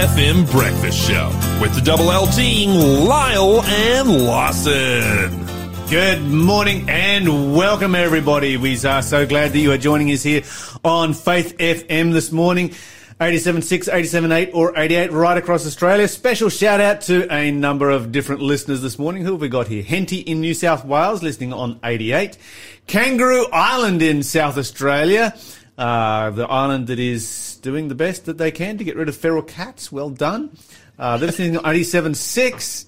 FM breakfast show with the double L team, Lyle and Lawson. Good morning and welcome everybody. We are so glad that you are joining us here on Faith FM this morning. 87.6, 87.8 or 88 right across Australia. Special shout out to a number of different listeners this morning. Who have we got here? Henty in New South Wales listening on 88. Kangaroo Island in South Australia. Uh, the island that is doing the best that they can to get rid of feral cats. Well done. Uh, they're listening on 87.6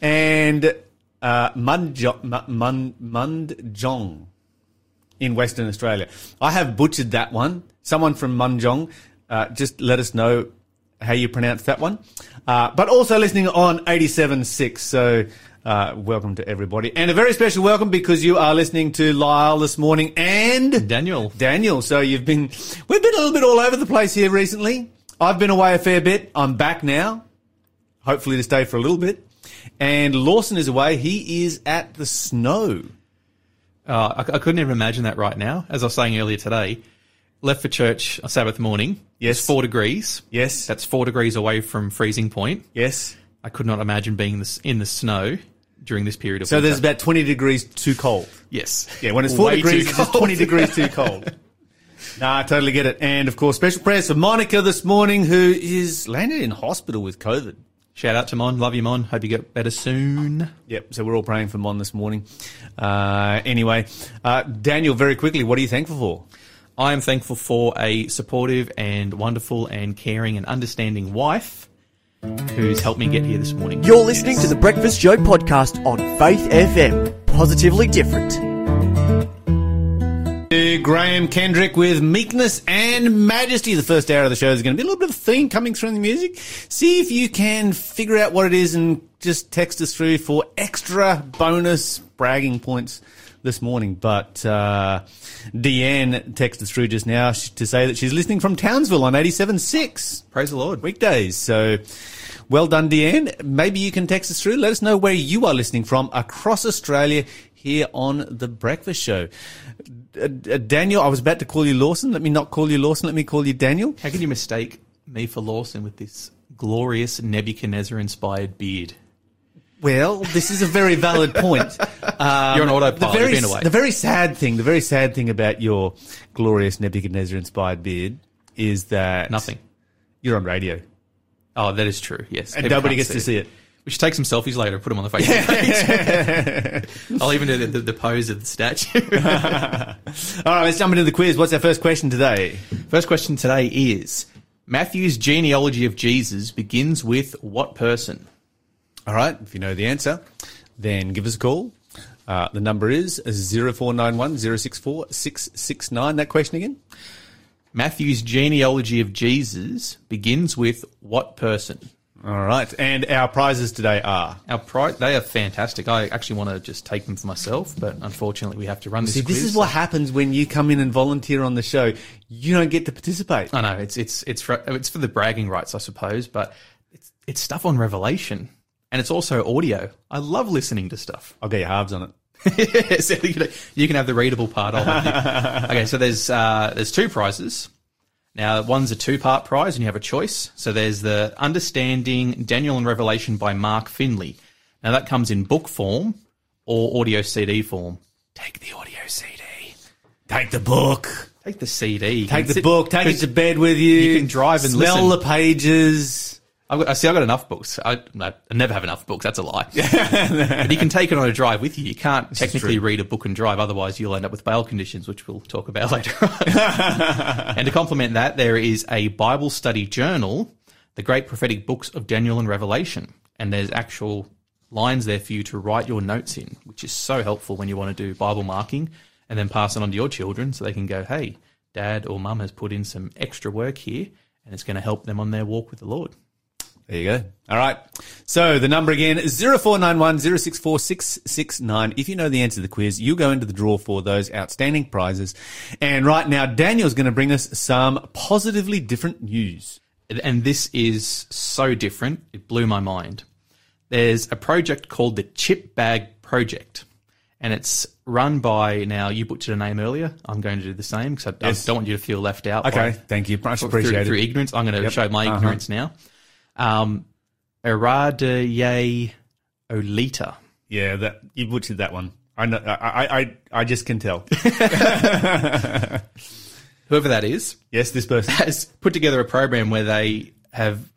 and uh, Munjo- Mun- Mundjong in Western Australia. I have butchered that one. Someone from Munjong, uh, just let us know how you pronounce that one. Uh, but also listening on 87.6. So uh, welcome to everybody. And a very special welcome because you are listening to Lyle this morning and Daniel. Daniel. So you've been, we've been a little bit all over the place here recently. I've been away a fair bit. I'm back now. Hopefully to stay for a little bit. And Lawson is away. He is at the snow. Uh, I, I couldn't even imagine that right now. As I was saying earlier today, left for church on Sabbath morning. Yes. It's four degrees. Yes. That's four degrees away from freezing point. yes. I could not imagine being this, in the snow during this period of So winter. there's about 20 degrees too cold. yes. Yeah, when it's 4 Way degrees, it's just 20 degrees too cold. Nah, I totally get it. And of course, special prayers for Monica this morning, who is landed in hospital with COVID. Shout out to Mon. Love you, Mon. Hope you get better soon. Yep, so we're all praying for Mon this morning. Uh, anyway, uh, Daniel, very quickly, what are you thankful for? I am thankful for a supportive and wonderful and caring and understanding wife who's helped me get here this morning. You're listening to the Breakfast Show podcast on Faith FM. Positively different. Graham Kendrick with Meekness and Majesty. The first hour of the show is going to be a little bit of a theme coming through in the music. See if you can figure out what it is and just text us through for extra bonus bragging points this morning. But uh, Deanne texted through just now to say that she's listening from Townsville on 87.6 Praise the Lord. weekdays. So well done, Deanne. Maybe you can text us through. Let us know where you are listening from across Australia here on The Breakfast Show. Uh, uh, Daniel, I was about to call you Lawson. Let me not call you Lawson. Let me call you Daniel. How can you mistake me for Lawson with this glorious Nebuchadnezzar inspired beard? Well, this is a very valid point. Um, You're on autopilot. The very, You've been away. the very sad thing, the very sad thing about your glorious Nebuchadnezzar inspired beard is that Nothing. You're on radio Oh, that is true. Yes, and People nobody can't gets to see it. We should take some selfies later and put them on the Facebook. I'll even do the, the, the pose of the statue. All right, let's jump into the quiz. What's our first question today? First question today is Matthew's genealogy of Jesus begins with what person? All right, if you know the answer, then give us a call. Uh, the number is 0491 064 669. That question again? Matthew's genealogy of Jesus begins with what person? All right, and our prizes today are. Our pri- they are fantastic. I actually want to just take them for myself, but unfortunately, we have to run this. See, this quiz. is what happens when you come in and volunteer on the show. You don't get to participate. I know it's it's it's for, it's for the bragging rights, I suppose, but it's it's stuff on Revelation, and it's also audio. I love listening to stuff. I'll get your halves on it. so you, can have the readable part. Have the- okay, so there's uh, there's two prizes. Now, one's a two part prize, and you have a choice. So there's the Understanding Daniel and Revelation by Mark Finley. Now that comes in book form or audio CD form. Take the audio CD. Take the book. Take the CD. Take the Sit- book. Take it to bed with you. You can drive and smell listen. the pages. I've got, I see. I've got enough books. I, no, I never have enough books. That's a lie. but you can take it on a drive with you. You can't technically read a book and drive. Otherwise, you'll end up with bail conditions, which we'll talk about later and to complement that, there is a Bible study journal, the Great Prophetic Books of Daniel and Revelation, and there's actual lines there for you to write your notes in, which is so helpful when you want to do Bible marking and then pass it on to your children so they can go, "Hey, Dad or Mum has put in some extra work here." And it's going to help them on their walk with the Lord. There you go. All right. So the number again is 0491 064 If you know the answer to the quiz, you go into the draw for those outstanding prizes. And right now, Daniel's going to bring us some positively different news. and this is so different. It blew my mind. There's a project called the Chip Bag Project, and it's run by now. You butchered a name earlier. I'm going to do the same because I, Yes. I don't want you to feel left out. Okay. by- Thank you. Much appreciated. through ignorance. I'm going to Yep. show my Uh-huh. ignorance now. Um, Eradiye Olita. Yeah, that you butchered that one. I know. I I I, I just can tell. Whoever that is, yes, this person. has put together a program where they have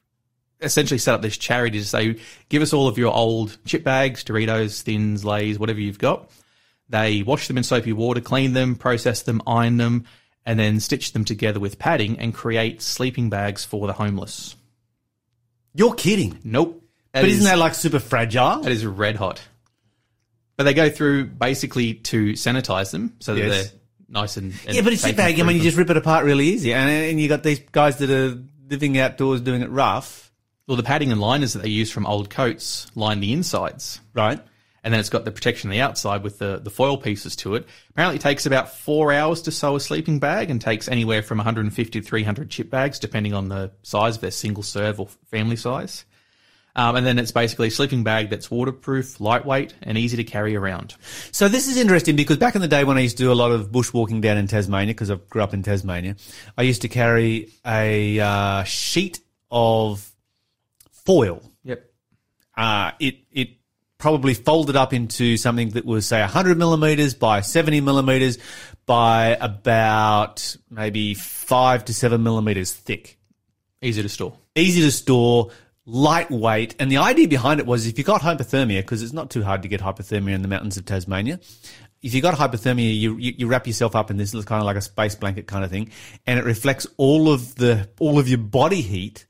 essentially set up this charity to say, give us all of your old chip bags, Doritos, Thins, Lays, whatever you've got. They wash them in soapy water, clean them, process them, iron them, and then stitch them together with padding and create sleeping bags for the homeless. You're kidding. Nope. That But is- isn't that like super fragile? that is red hot. But they go through basically to sanitize them so that Yes. they're nice and, and Yeah, but it's can bag. I mean, you just rip it apart really easy, and and you got these guys that are living outdoors doing it rough, well, the padding and liners that they use from old coats line the insides. right? And then it's got the protection on the outside with the, the foil pieces to it. Apparently, it takes about four hours to sew a sleeping bag and takes anywhere from 150 to 300 chip bags, depending on the size of their single serve or family size. Um, and then it's basically a sleeping bag that's waterproof, lightweight, and easy to carry around. So this is interesting because back in the day when I used to do a lot of bushwalking down in Tasmania, because I grew up in Tasmania, I used to carry a uh, sheet of foil. Yep. Uh, it it probably folded up into something that was say 100 millimeters by 70 millimeters by about maybe five to seven millimeters thick. Easy to store. easy to store, lightweight. And the idea behind it was if you got hypothermia, because it's not too hard to get hypothermia in the mountains of Tasmania. If you got hypothermia, you, you, you wrap yourself up in this kind of like a space blanket kind of thing, and it reflects all of the all of your body heat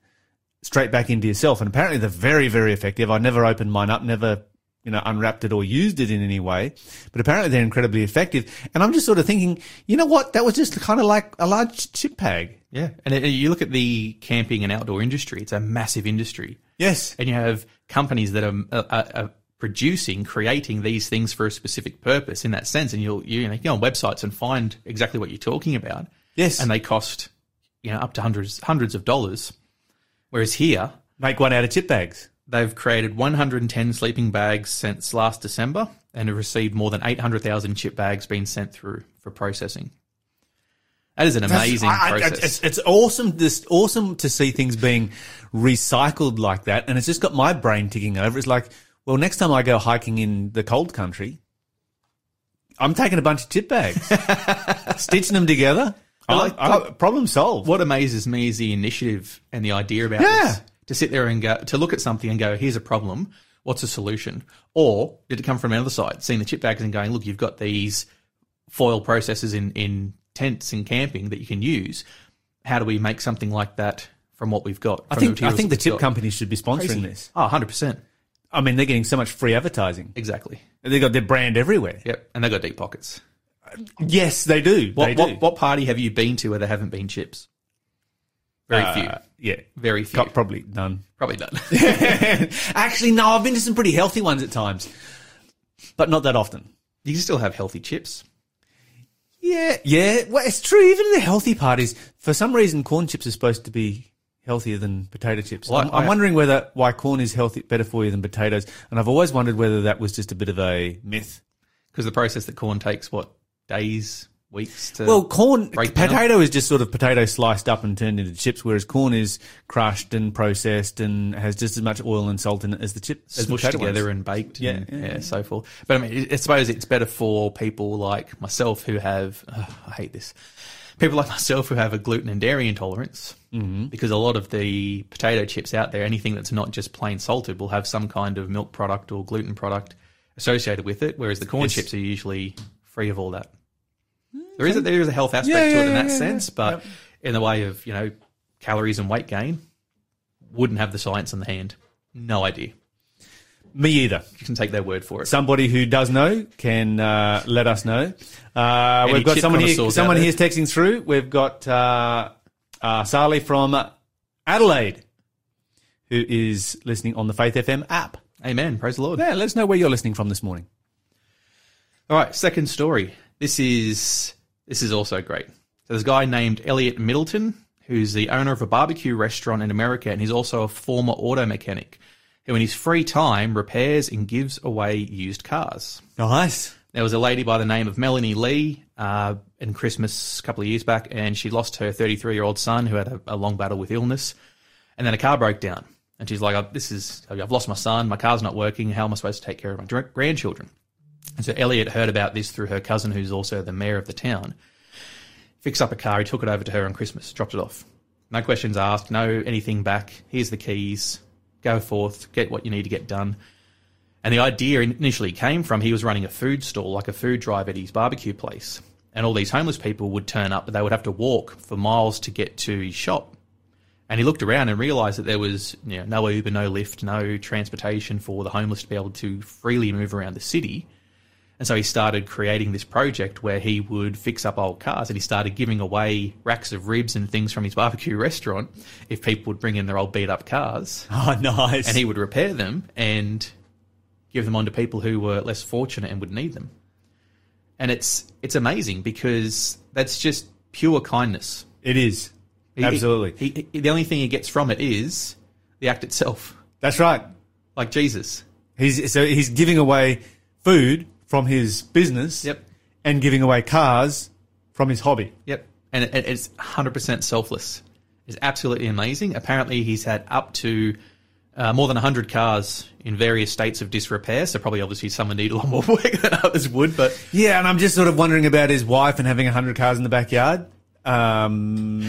straight back into yourself. And apparently, they're very very effective. I never opened mine up, never you know unwrapped it or used it in any way, but apparently they're incredibly effective. And I'm just sort of thinking, you know what? That was just kind of like a large chip bag. Yeah. And it, you look at the camping and outdoor industry, it's a massive industry. Yes. and you have companies that are, are, are producing, creating these things for a specific purpose in that sense. And you'll you, know, you go on websites and find exactly what you're talking about. Yes. and they cost you know up to hundreds hundreds of dollars. Whereas here Make one out of chip bags. They've created 110 sleeping bags since last December and have received more than 800,000 chip bags being sent through for processing. That is an amazing I- I- process. it's, it's awesome. This awesome to see things being recycled like that, and it's just got my brain ticking over. It's like, well, next time I go hiking in the cold country, I'm taking a bunch of chip bags, stitching them together. I like- problem solved. what amazes me is the initiative and the idea about Yeah. this. To sit there and go, to look at something and go, here's a problem. What's a solution? Or did it come from another side? Seeing the chip bags and going, look, you've got these foil processes in, in tents and camping that you can use. How do we make something like that from what we've got? I think I think the chip got? companies should be sponsoring Crazy. this. Ah, oh, 100%. I mean, they're getting so much free advertising. Exactly. They've got their brand everywhere. Yep. And they've got deep pockets. Yes, they do. What, they do. what, what party have you been to where there haven't been chips? Very few. Uh, yeah, Very few. Probably none. Probably none. Actually, no. I've been to some pretty healthy ones at times, but not that often. you can still have healthy chips. Yeah, yeah. Well, it's true. Even the healthy part is, for some reason, corn chips are supposed to be healthier than potato chips. Well, I'm, I'm wondering whether why corn is healthy, better for you than potatoes, and I've always wondered whether that was just a bit of a myth. Because the process that corn takes, what, days, weeks to. Well, corn, potato is just sort of potato sliced up and turned into chips, whereas corn is crushed and processed and has just as much oil and salt in it as the chips as potato together and baked Yeah, and yeah, yeah, yeah. so forth. But I mean, I suppose it's better for people like myself who have, ugh, I hate this, people like myself who have a gluten and dairy intolerance. Mm-hmm. Because a lot of the potato chips out there, anything that's not just plain salted, will have some kind of milk product or gluten product associated with it, whereas the corn Yes. chips are usually free of all that. There is a, there is a health aspect Yeah, to yeah, it in that yeah, yeah, sense, yeah. but Yep. in the way of, you know, calories and weight gain, wouldn't have the science in the hand. No idea. Me either. You can take their word for it. Somebody who does know can uh, let us know. Uh, we've got someone here. Someone here's texting through. We've got uh, uh, Sally from Adelaide, who is listening on the Faith FM app. Amen. Praise the Lord. Yeah, let us know where you're listening from this morning. All right, second story. This is this is also great. So there's a guy named Elliot Middleton who's the owner of a barbecue restaurant in America, and he's also a former auto mechanic who, in his free time, repairs and gives away used cars. Nice. There was a lady by the name of Melanie Lee uh, in Christmas a couple of years back, and she lost her 33 year old son who had a, a long battle with illness. And then a car broke down. And she's like, "Oh, "This is I've lost my son. My car's not working. How am I supposed to take care of my grandchildren?" And so Elliot heard about this through her cousin, who's also the mayor of the town. Fixed up a car. He took it over to her on Christmas. Dropped it off. No questions asked. No anything back. Here's the keys. Go forth. Get what you need to get done. And the idea initially came from he was running a food stall, like a food drive at his barbecue place. And all these homeless people would turn up, but they would have to walk for miles to get to his shop. And he looked around and realised that there was you know, no Uber, no Lyft, no transportation for the homeless to be able to freely move around the city. And so he started creating this project where he would fix up old cars and he started giving away racks of ribs and things from his barbecue restaurant if people would bring in their old beat up cars. Oh, nice. And he would repair them and give them on to people who were less fortunate and would need them. And it's it's amazing because that's just pure kindness. it is. He- Absolutely. He, he, the only thing he gets from it is the act itself, That's right. like Jesus. He's so he's giving away food from his business. Yep. And giving away cars from his hobby. Yep. And it, it's 100% selfless. It's absolutely amazing. Apparently, he's had up to uh, more than 100 cars in various states of disrepair. So, probably obviously some would need a lot more work than others would. But Yeah, and I'm just sort of wondering about his wife and having 100 cars in the backyard. Um,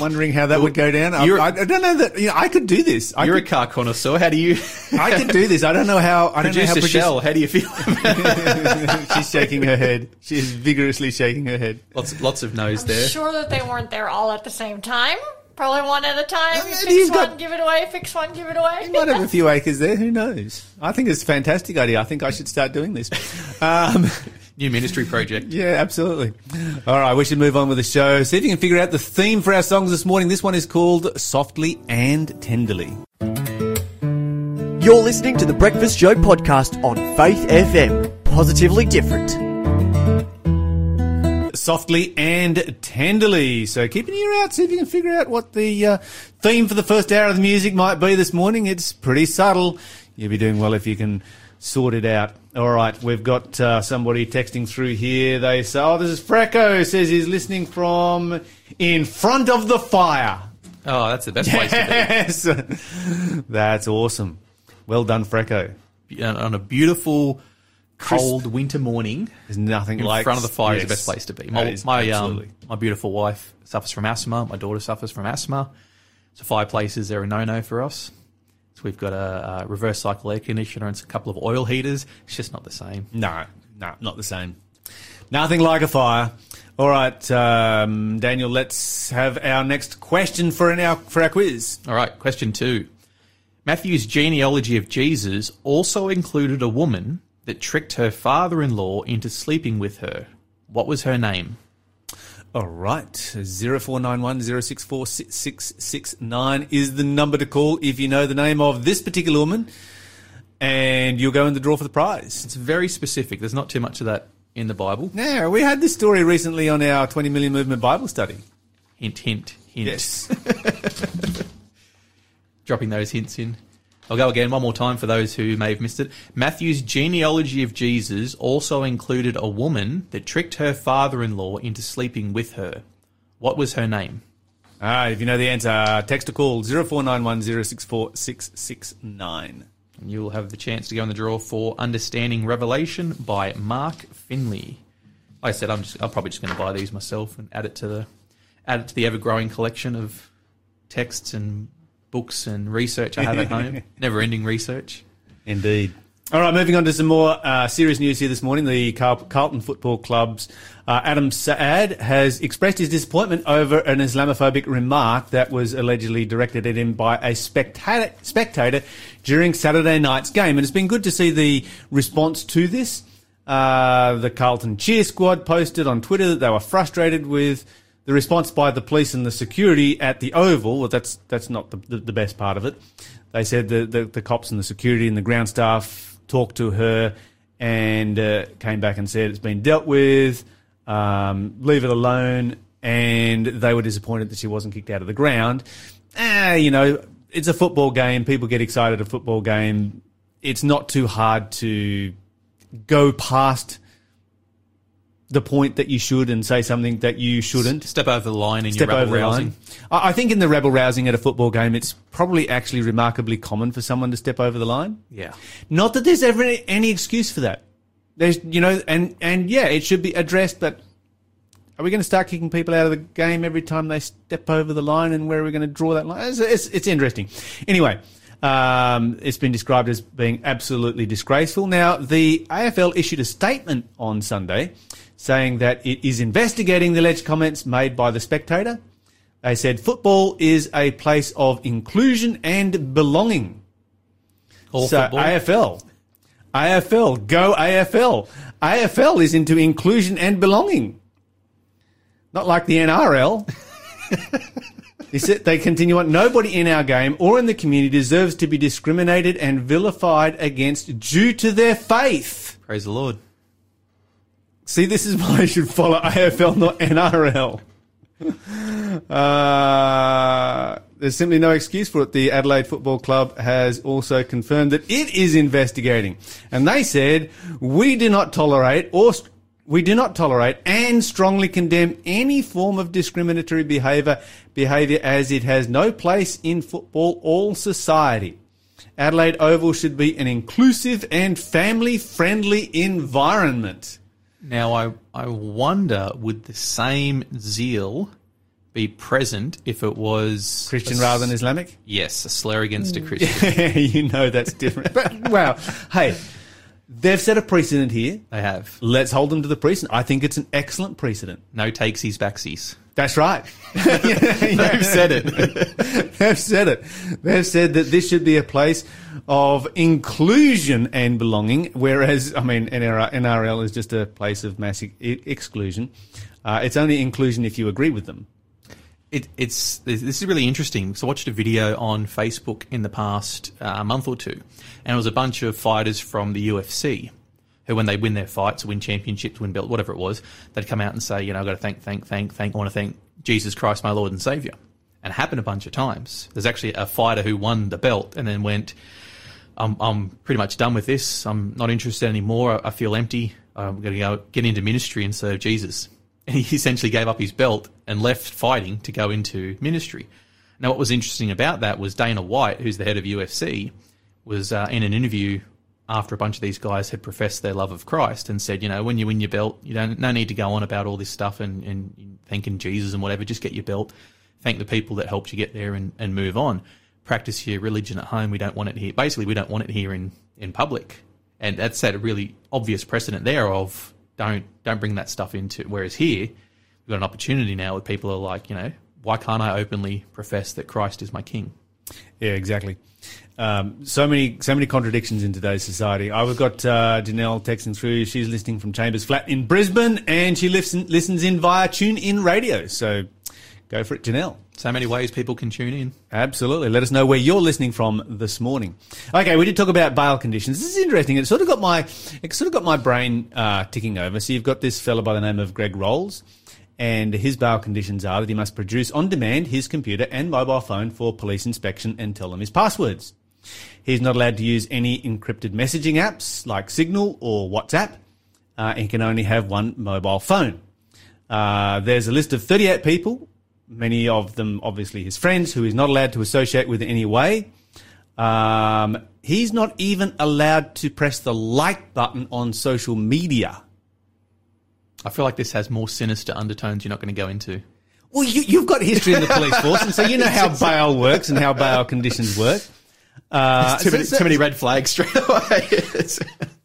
wondering how that would go down. I, You're- I, I don't know that, you know, I could do this. I you're could, a car connoisseur. How do you I could do this. I don't know how, I don't know how produce a produce- shell? How do you feel She's shaking her head. She's vigorously shaking her head. Lots, lots of no's there. Sure that they weren't there all at the same time. Probably one at a time. You maybe fix he's one, got- give it away. Fix one, give it away. Might have a few acres there. Who knows? I think it's a fantastic idea. I think I should start doing this. Um, New ministry project. yeah, absolutely. All right, we should move on with the show. See if you can figure out the theme for our songs this morning. This one is called Softly and Tenderly. You're listening to the Breakfast Show podcast on Faith FM. Positively different. Softly and tenderly. So keep an ear out, see if you can figure out what the uh, theme for the first hour of the music might be this morning. It's pretty subtle. You'll be doing well if you can sort it out. All right, we've got uh, somebody texting through here. They say, "Oh, this is Freco." Says he's listening from in front of the fire. Oh, that's the best place to Yes, that's awesome. Well done, Freco. On on a beautiful, cold winter morning, There's nothing in like front of the fire is the best place to be. My, is my, um, my beautiful wife suffers from asthma. My daughter suffers from asthma. So fireplaces are a no-no for us. So we've got a, a reverse cycle air conditioner and a couple of oil heaters. It's just not the same. No, no, not the same. Nothing like a fire. All right, um, Daniel. Let's have our next question for an our for our quiz. All right, question two. Matthew's genealogy of Jesus also included a woman that tricked her father-in-law into sleeping with her. What was her name? All right, zero four nine one zero six four six six six nine is the number to call if you know the name of this particular woman, and you'll go in the draw for the prize. It's very specific. There's not too much of that in the Bible. Now we had this story recently on our twenty million movement Bible study. Hint, hint, hint. Yes. dropping those hints in. I'll go again one more time for those who may have missed it. Matthew's genealogy of Jesus also included a woman that tricked her father in law into sleeping with her. What was her name? All right, if you know the answer, text or call zero four nine one zero six four six six nine. And you'll have the chance to go in the draw for Understanding Revelation by Mark Finley. Like I said, I'm just, I'm probably just going to buy these myself and add it to the add it to the ever growing collection of texts and books and research I have at home. Never ending research. Indeed. All right, moving on to some more uh, serious news here this morning. The Carl- Carlton Football Club's uh, Adam Saad has expressed his disappointment over an Islamophobic remark that was allegedly directed at him by a spectator, spectator during Saturday night's game. And it's been good to see the response to this. Uh, the Carlton cheer squad posted on Twitter that they were frustrated with the response by the police and the security at the Oval. Well, that's that's not the, the, the best part of it. They said the, the, the cops and the security and the ground staff talked to her and uh, came back and said it's been dealt with, um, leave it alone, and they were disappointed that she wasn't kicked out of the ground. Ah, you know, it's a football game. People get excited at a football game. It's not too hard to go past the point that you should and say something that you shouldn't. Step over the line in Step your rebel rousing. I think in the rebel rousing at a football game, it's probably actually remarkably common for someone to step over the line. Yeah. Not that there's ever any, any excuse for that. There's, you know, and, and yeah, it should be addressed, but are we going to start kicking people out of the game every time they step over the line and where are we going to draw that line? It's, it's, it's interesting. Anyway, um, it's been described as being absolutely disgraceful. Now, the AFL issued a statement on Sunday saying that it is investigating the alleged comments made by the spectator. They said football is a place of inclusion and belonging. All So football. AFL, AFL, go AFL. AFL is into inclusion and belonging. Not like the NRL. They they continue on. Nobody in our game or in the community deserves to be discriminated and vilified against due to their faith. Praise the Lord. See, this is why you should follow AFL, not NRL. Uh, there's simply no excuse for it. The Adelaide Football Club has also confirmed that it is investigating. And they said, we do not tolerate or we do not tolerate and strongly condemn any form of discriminatory behaviour, behaviour as it has no place in football or society. Adelaide Oval should be an inclusive and family friendly environment. Now, I, I wonder would the same zeal be present if it was Christian a- rather than Islamic? Yes, a slur against a mm. Christian. you know that's different. But wow, hey, they've set a precedent here. They have Let's hold them to the precedent. I think it's an excellent precedent. no takesies backsies. That's right. They've said it. They've said it. They've said that this should be a place of inclusion and belonging, whereas, I mean, NRL, is just a place of mass exclusion. Uh, it's only inclusion if you agree with them. It, it's this is really interesting. So I watched a video on Facebook in the past uh, month or two, and it was a bunch of fighters from the UFC who, when they win their fights, win championships, win belt, whatever it was, they'd come out and say, you know, I've got to thank, thank, thank, thank. I want to thank Jesus Christ, my Lord and Savior. And it happened a bunch of times. There's actually a fighter who won the belt and then went, I'm, I'm pretty much done with this. I'm not interested anymore. I, I feel empty. I'm going to go get into ministry and serve Jesus. And he essentially gave up his belt and left fighting to go into ministry. Now, what was interesting about that was Dana White, who's the head of UFC, was uh, in an interview after a bunch of these guys had professed their love of Christ and said, you know, when you win your belt, you don't no need to go on about all this stuff and, and thanking Jesus and whatever. Just get your belt, thank the people that helped you get there, and, and move on. Practice your religion at home. We don't want it here. Basically, we don't want it here in, in public, and that's set a really obvious precedent there of don't don't bring that stuff into. Whereas here, we've got an opportunity now where people are like, you know, why can't I openly profess that Christ is my King? Yeah, exactly. Um, so many, so many contradictions in today's society. I've got uh, Janelle texting through. She's listening from Chambers Flat in Brisbane, and she listen, listens in via Tune In Radio. So go for it, Janelle. So many ways people can tune in. Absolutely. Let us know where you're listening from this morning. Okay, we did talk about bail conditions. This is interesting. It sort of got my it sort of got my brain uh, ticking over. So you've got this fellow by the name of Greg Rolles, and his bail conditions are that he must produce on demand his computer and mobile phone for police inspection and tell them his passwords. He's not allowed to use any encrypted messaging apps like Signal or WhatsApp. Uh, he can only have one mobile phone. Uh, there's a list of 38 people, many of them obviously his friends, who he's not allowed to associate with in any way. Um, he's not even allowed to press the like button on social media. I feel like this has more sinister undertones you're not going to go into. Well, you, you've got history in the police force, and so you know how bail works and how bail conditions work. Uh, too, many, so- too many red flags straight away.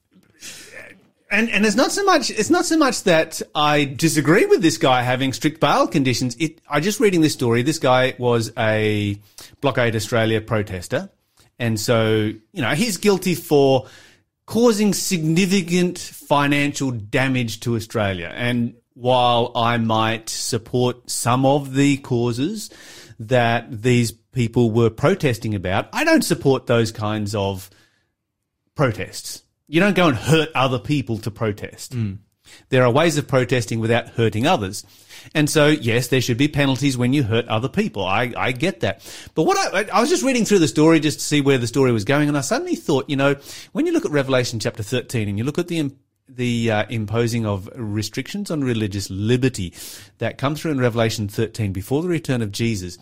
and and it's not so much it's not so much that I disagree with this guy having strict bail conditions. It I just reading this story. This guy was a blockade Australia protester, and so you know he's guilty for causing significant financial damage to Australia. And while I might support some of the causes that these people were protesting about, I don't support those kinds of protests. You don't go and hurt other people to protest. There are ways of protesting without hurting others. And so, yes, there should be penalties when you hurt other people. I, I get that. But what I, I was just reading through the story just to see where the story was going. And I suddenly thought, you know, when you look at Revelation chapter 13 and you look at the, the uh, imposing of restrictions on religious liberty that come through in Revelation 13 before the return of Jesus.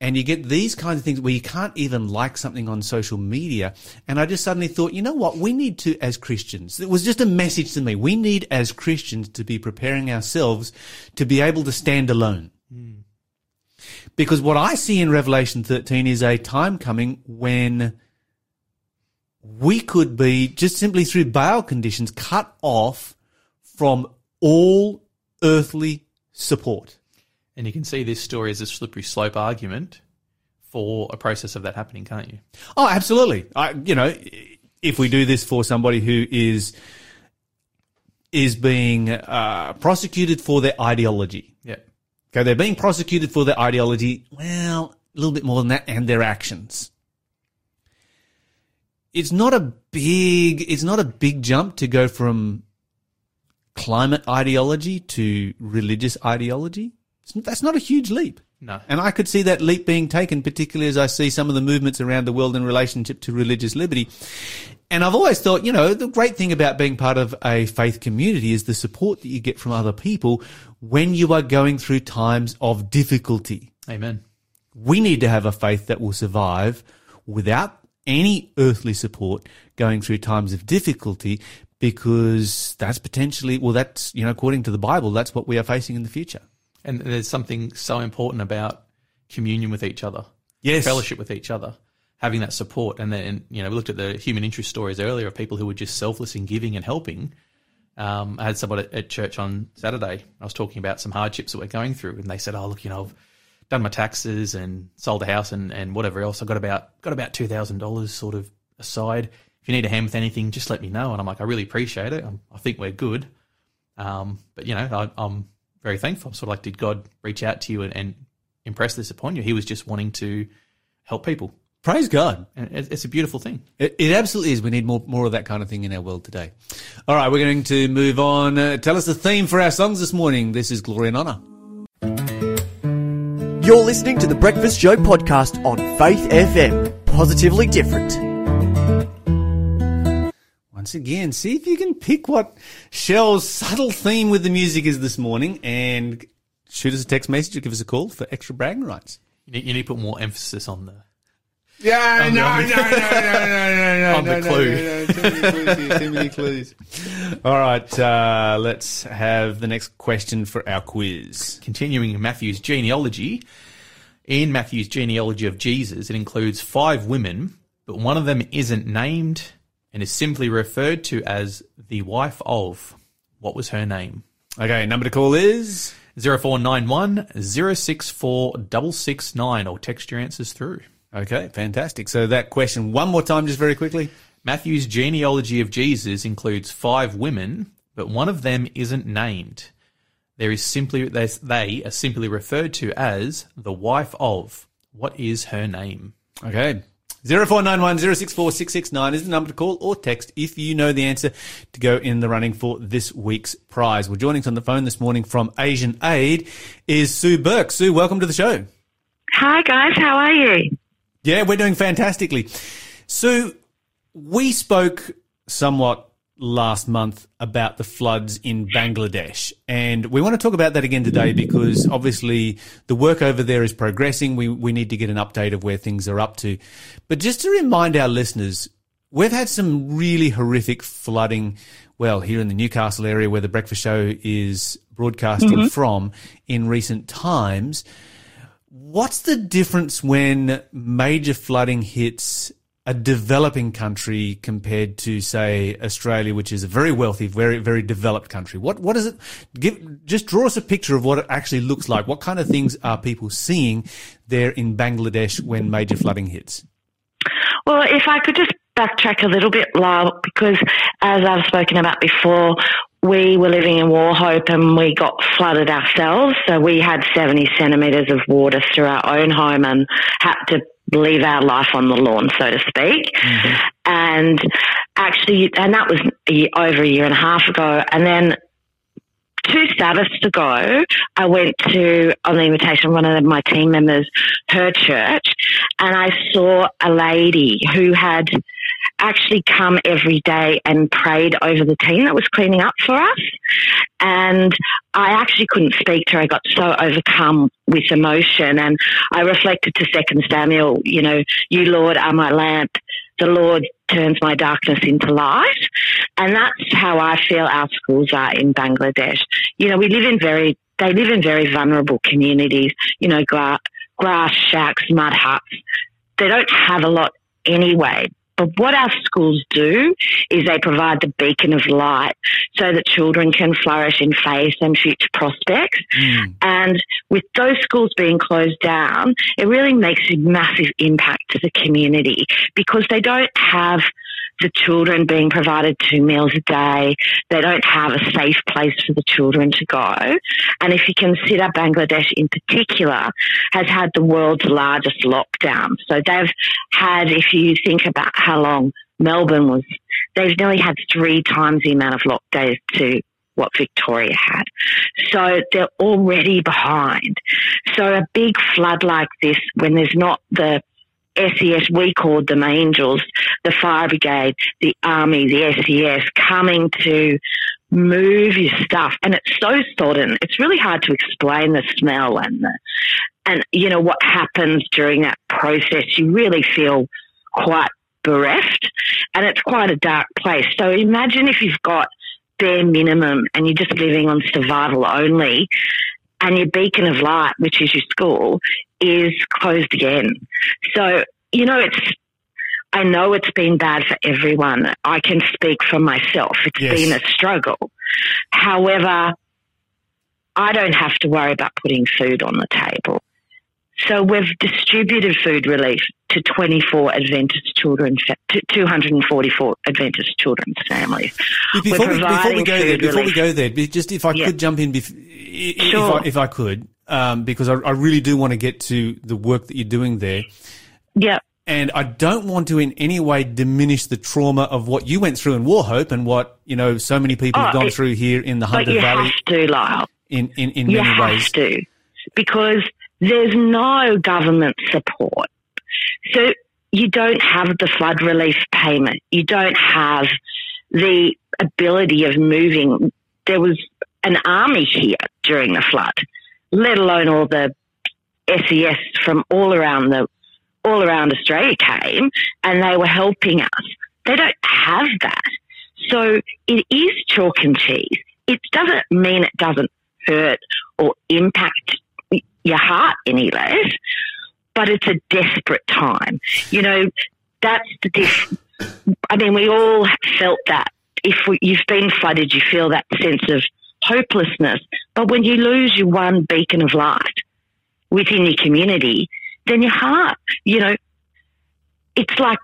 And you get these kinds of things where you can't even like something on social media. And I just suddenly thought, you know what? We need to, as Christians, it was just a message to me. We need, as Christians, to be preparing ourselves to be able to stand alone. Because what I see in Revelation 13 is a time coming when we could be just simply through bail conditions cut off from all earthly support. And you can see this story as a slippery slope argument for a process of that happening, can't you? Oh, absolutely. I, you know, if we do this for somebody who is is being uh, prosecuted for their ideology, Yeah. okay, they're being prosecuted for their ideology. Well, a little bit more than that, and their actions. It's not a big. It's not a big jump to go from climate ideology to religious ideology. That's not a huge leap. No. And I could see that leap being taken, particularly as I see some of the movements around the world in relationship to religious liberty. And I've always thought, you know, the great thing about being part of a faith community is the support that you get from other people when you are going through times of difficulty. Amen. We need to have a faith that will survive without any earthly support going through times of difficulty because that's potentially, well, that's, you know, according to the Bible, that's what we are facing in the future. And there's something so important about communion with each other, Yes. fellowship with each other, having that support. And then, you know, we looked at the human interest stories earlier of people who were just selfless in giving and helping. Um, I had someone at, at church on Saturday. I was talking about some hardships that we're going through, and they said, "Oh, look, you know, I've done my taxes and sold a house and, and whatever else. I got about got about two thousand dollars sort of aside. If you need a hand with anything, just let me know." And I'm like, "I really appreciate it. I'm, I think we're good." Um, but you know, I, I'm very thankful. I'm sort of like, did God reach out to you and, and impress this upon you? He was just wanting to help people, Praise God. and it, it's a beautiful thing. It, it absolutely is. We need more more of that kind of thing in our world today. All right, we're going to move on. Uh, tell us the theme for our songs this morning. This is Glory and Honor. You're listening to the Breakfast Show podcast on Faith FM. Positively different. Once again, see if you can pick what Shell's subtle theme with the music is this morning and shoot us a text message or give us a call for extra bragging rights. You need, you need to put more emphasis on the Yeah, no, no, no, no, no, no, On the clue. Too many clues here, too many clues. All right, uh, let's have the next question for our quiz. continuing Matthew's genealogy. In Matthew's genealogy of Jesus, it includes five women, but one of them isn't named and is simply referred to as the wife of. What was her name? Okay, number to call is 0491 064 669 or text your answers through. Okay, fantastic. So that question one more time, just very quickly. Matthew's genealogy of Jesus includes five women, but one of them isn't named. There is simply they, they are simply referred to as the wife of. What is her name? Okay. 0491 064 669 is the number to call or text if you know the answer to go in the running for this week's prize. Well, joining us on the phone this morning from Asian Aid is Sue Burke. Sue, welcome to the show. Hi guys, how are you? Yeah, we're doing fantastically. Sue, we spoke somewhat last month about the floods in Bangladesh. And we want to talk about that again today because obviously the work over there is progressing. We, we need to get an update of where things are up to. But just to remind our listeners, we've had some really horrific flooding. Well, here in the Newcastle area where the breakfast show is broadcasting mm-hmm. from in recent times. What's the difference when major flooding hits a developing country compared to, say, Australia, which is a very wealthy, very, very developed country? What, what is it? Give, just draw us a picture of what it actually looks like. What kind of things are people seeing there in Bangladesh when major flooding hits? Well, if I could just backtrack a little bit, Lyle, because as I've spoken about before, we were living in Warhope and we got flooded ourselves. So we had 70 centimetres of water through our own home and had to leave our life on the lawn, so to speak. Mm-hmm. And actually, and that was a year, over a year and a half ago. And then two Sabbaths ago, I went to, on the invitation of one of my team members, her church, and I saw a lady who had actually come every day and prayed over the team that was cleaning up for us. And I actually couldn't speak to her. I got so overcome with emotion and I reflected to second Samuel, you know, you Lord are my lamp. The Lord turns my darkness into light. And that's how I feel our schools are in Bangladesh. You know, we live in very, they live in very vulnerable communities, you know, gra- grass shacks, mud huts. They don't have a lot anyway. But what our schools do is they provide the beacon of light so that children can flourish in faith and future prospects. Mm. And with those schools being closed down, it really makes a massive impact to the community because they don't have the children being provided two meals a day. They don't have a safe place for the children to go. And if you consider Bangladesh in particular has had the world's largest lockdown. So they've had, if you think about how long Melbourne was, they've nearly had three times the amount of lockdowns to what Victoria had. So they're already behind. So a big flood like this, when there's not the SES, we called them angels, the fire brigade, the army, the SES coming to move your stuff. And it's so sodden. It's really hard to explain the smell and the, and you know what happens during that process. You really feel quite bereft and it's quite a dark place. So imagine if you've got bare minimum and you're just living on survival only and your beacon of light, which is your school, is closed again. So, you know, it's, I know it's been bad for everyone. I can speak for myself. It's Yes. been a struggle. However, I don't have to worry about putting food on the table. So we've distributed food relief to 24 Adventist children, to 244 Adventist children's families. Before We're before we go there, before we go there, just if I Yeah. could jump in, bef- i- i- Sure. if, I, if I could, um, because I, I really do want to get to the work that you're doing there. Yeah. And I don't want to in any way diminish the trauma of what you went through in Warhope and what, you know, so many people have Oh, gone it- through here in the But Hunter you Valley have to, Lyle. in, in, in You many have ways. to, because there's no government support. So you don't have the flood relief payment. You don't have the ability of moving. There was an army here during the flood, let alone all the SES from all around the all around Australia came and they were helping us. They don't have that. So it is chalk and cheese. It doesn't mean it doesn't hurt or impact your heart any less, but it's a desperate time. You know, that's the diff. I mean, we all felt that. If we, you've been flooded, you feel that sense of hopelessness. But when you lose your one beacon of light within your community, then your heart, you know, it's like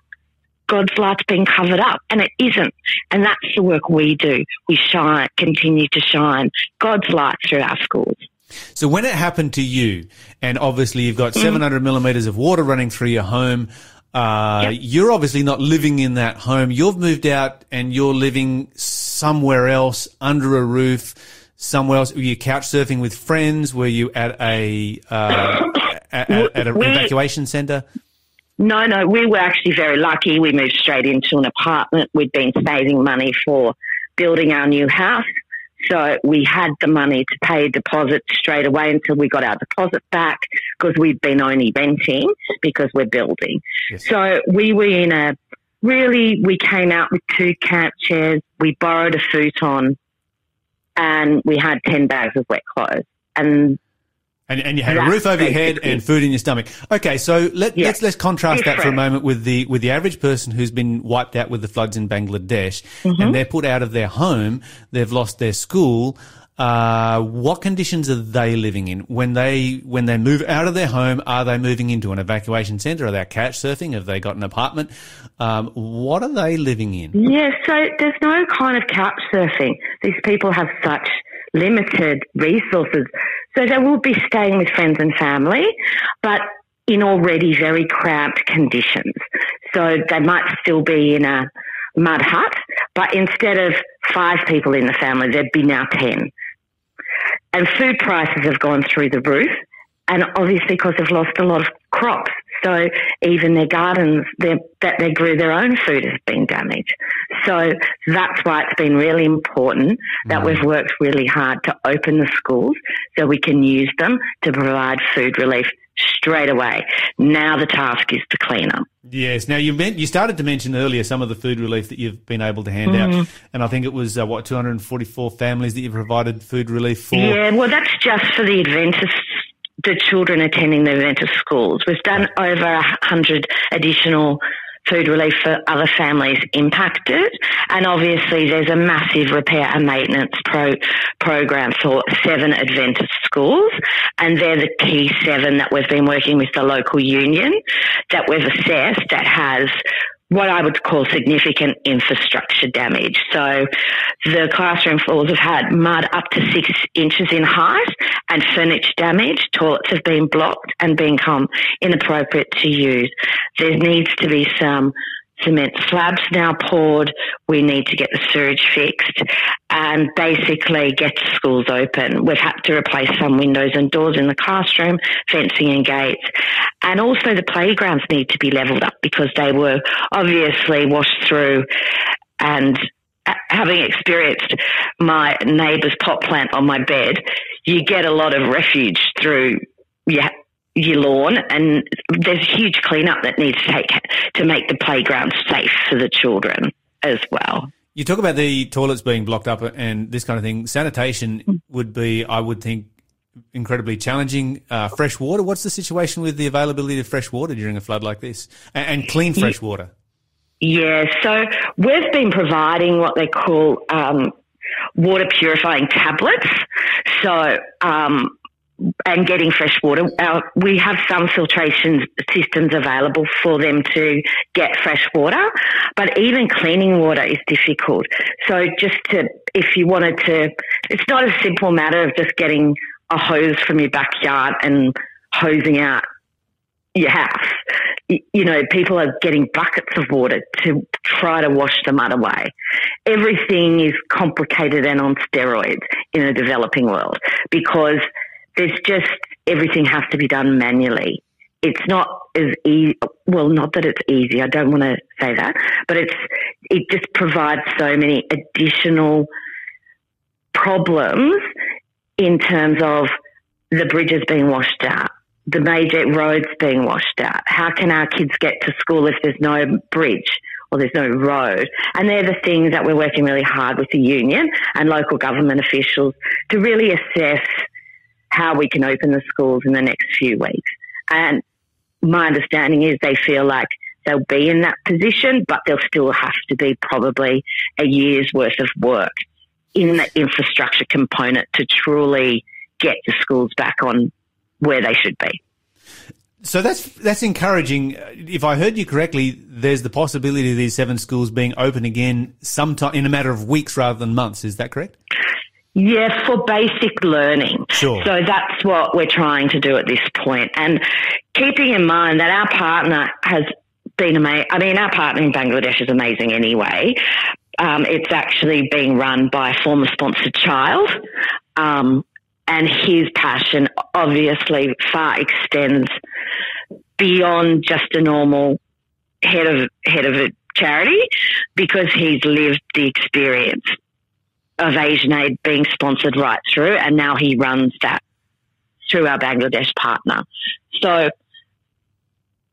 God's light's been covered up, and it isn't. And that's the work we do. We shine, continue to shine God's light through our schools. So when it happened to you, and obviously you've got 700 millimeters of water running through your home, uh, Yep. you're obviously not living in that home. You've moved out and you're living somewhere else under a roof, somewhere else. Were you couch surfing with friends? Were you at a, uh, at, at, at an evacuation center? No, no, we were actually very lucky. We moved straight into an apartment. We'd been saving money for building our new house. So we had the money to pay a deposit straight away until we got our deposit back because we'd been only renting because we're building. Yes. So we were in a really, we came out with two camp chairs. We borrowed a futon and we had 10 bags of wet clothes. And And, and you had a roof over your head and food in your stomach. Okay, so let, Yeah. let's let's contrast that for a moment with the with the average person who's been wiped out with the floods in Bangladesh, Mm-hmm. and they're put out of their home. They've lost their school. Uh, what conditions are they living in when they when they move out of their home? Are they moving into an evacuation centre? Are they couch surfing? Have they got an apartment? Um, what are they living in? Yeah, so there's no kind of couch surfing. These people have such limited resources. So they will be staying with friends and family, but in already very cramped conditions. So they might still be in a mud hut, but instead of five people in the family, there'd be now 10. And food prices have gone through the roof. And obviously, because they've lost a lot of crops. So even their gardens their, that they grew their own food has been damaged. So that's why it's been really important that we've worked really hard to open the schools so we can use them to provide food relief straight away. Now the task is to clean up. Yes. Now you meant, you started to mention earlier some of the food relief that you've been able to hand Mm-hmm. out, and I think it was uh, what 244 families that you provided food relief for. Yeah, well, that's just for the Adventist, the children attending the Adventist schools. We've done over a hundred additional food relief for other families impacted, and obviously there's a massive repair and maintenance pro program for seven Adventist schools, and they're the key seven that we've been working with the local union that we've assessed that has what I would call significant infrastructure damage. So the classroom floors have had mud up to six inches in height and furniture damage. Toilets have been blocked and become inappropriate to use. There needs to be some cement slabs now poured. We need to get the sewage fixed and basically get schools open. We've had to replace some windows and doors in the classroom, fencing and gates. And also the playgrounds need to be levelled up because they were obviously washed through and uh, having experienced my neighbour's pot plant on my bed, you get a lot of refuge through your, your lawn and there's huge cleanup that needs to take to make the playground safe for the children as well. You talk about the toilets being blocked up and this kind of thing. Sanitation would be, I would think, incredibly challenging. Uh, fresh water. What's the situation with the availability of fresh water during a flood like this, and, and clean fresh water? Yeah, so we've been providing what they call um, water purifying tablets. So, um, and getting fresh water. Our, we have some filtration systems available for them to get fresh water, but even cleaning water is difficult. So just to, if you wanted to, it's not a simple matter of just getting a hose from your backyard and hosing out your house. You know, people are getting buckets of water to try to wash the mud away. Everything is complicated and on steroids in a developing world because there's just everything has to be done manually. It's not as easy. Well, not that it's easy. I don't want to say that, but it's it just provides so many additional problems in terms of the bridges being washed out, the major roads being washed out. How can our kids get to school if there's no bridge or there's no road? And they're the things that we're working really hard with the union and local government officials to really assess how we can open the schools in the next few weeks. And my understanding is they feel like they'll be in that position, but there'll still have to be probably a year's worth of work in the infrastructure component to truly get the schools back on where they should be. So that's that's encouraging. If I heard you correctly, there's the possibility of these seven schools being open again sometime in a matter of weeks rather than months. Is that correct? Yeah, for basic learning. Sure. So that's what we're trying to do at this point. And keeping in mind that our partner has been amazing. I mean, our partner in Bangladesh is amazing anyway. Um, it's actually being run by a former sponsored child. Um, and his passion obviously far extends beyond just a normal head of head of a charity because he's lived the experience of Asian Aid being sponsored right through, and now he runs that through our Bangladesh partner. So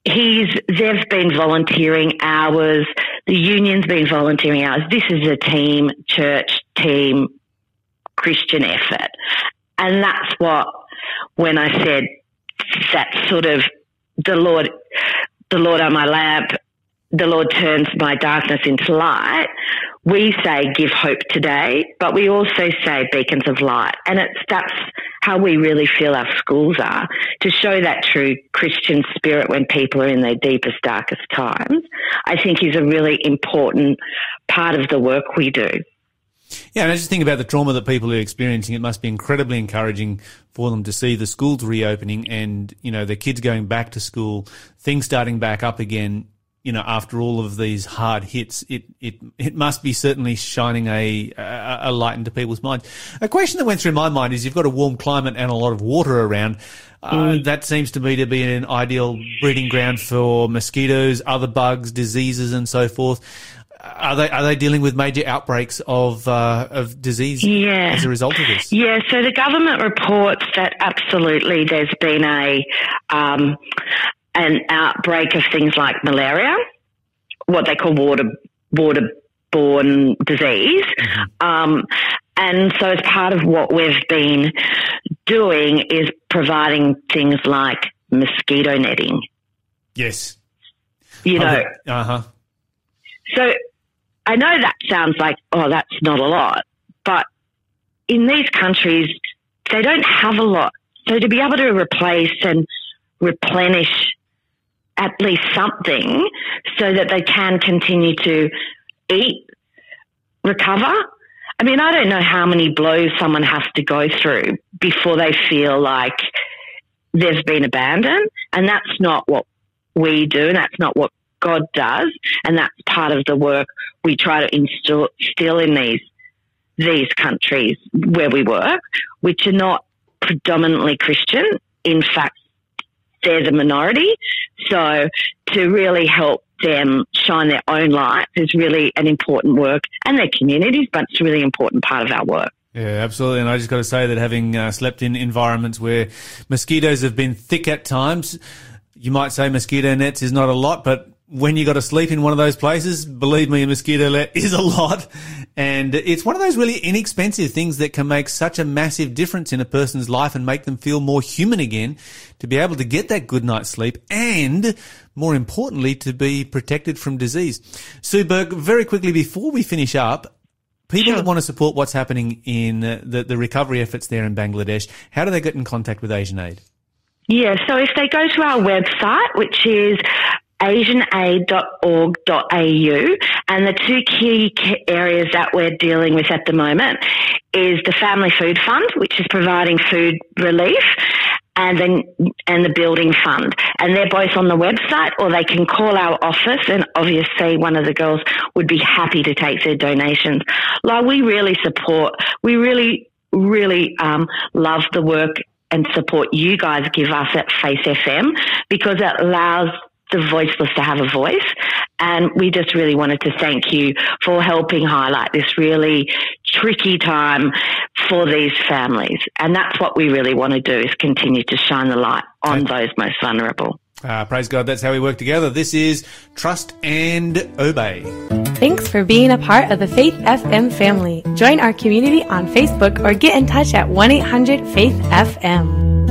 he's they've been volunteering hours. The union's been volunteering hours. This is a team, church, team, Christian effort, and that's what when I said that sort of the Lord, the Lord on my lamp, the Lord turns my darkness into light. We say give hope today, but we also say beacons of light. And it's, that's how we really feel our schools are to show that true Christian spirit when people are in their deepest, darkest times, I think is a really important part of the work we do. Yeah, and I just think about the trauma that people are experiencing. It must be incredibly encouraging for them to see the schools reopening and, you know, their kids going back to school, things starting back up again, you know, after all of these hard hits. It, it, it must be certainly shining a, a, a light into people's minds. A question that went through my mind is you've got a warm climate and a lot of water around. Uh, that seems to me to be an ideal breeding ground for mosquitoes, other bugs, diseases, and so forth. Are they are they dealing with major outbreaks of uh, of disease Yeah. as a result of this? Yeah, so the government reports that absolutely there's been a um, an outbreak of things like malaria, what they call water waterborne disease, um, and so as part of what we've been doing is providing things like mosquito netting. Yes. You know, Uh huh. so I know that sounds like, oh, that's not a lot, but in these countries, they don't have a lot. So to be able to replace and replenish at least something so that they can continue to eat, recover. I mean, I don't know how many blows someone has to go through before they feel like they've been abandoned. And that's not what we do. And that's not what God does. And that's part of the work we try to instill, in these, these countries where we work, which are not predominantly Christian. In fact, they're the minority. So to really help them shine their own light is really an important work and their communities, but it's a really important part of our work. Yeah, absolutely. And I just got to say that having uh, slept in environments where mosquitoes have been thick at times, you might say mosquito nets is not a lot, but when you got to sleep in one of those places, believe me, a mosquito net is a lot. And it's one of those really inexpensive things that can make such a massive difference in a person's life and make them feel more human again to be able to get that good night's sleep and more importantly, to be protected from disease. Sue Berg, very quickly before we finish up, People that want to support what's happening in uh, the, the recovery efforts there in Bangladesh, how do they get in contact with Asian Aid? Yeah, so if they go to our website, which is asianaid.org.au, and the two key areas that we're dealing with at the moment is the Family Food Fund, which is providing food relief, and then and the Building Fund, and they're both on the website, or they can call our office, and obviously one of the girls would be happy to take their donations. Like we really support, we really really um, love the work and support you guys give us at Faith FM because it allows the voiceless to have a voice. And we just really wanted to thank you for helping highlight this really tricky time for these families. And that's what we really want to do is continue to shine the light on those most vulnerable. Uh, praise God, that's how we work together. This is Trust and Obey. Thanks for being a part of the Faith FM family. Join our community on Facebook or get in touch at 1 800 Faith FM.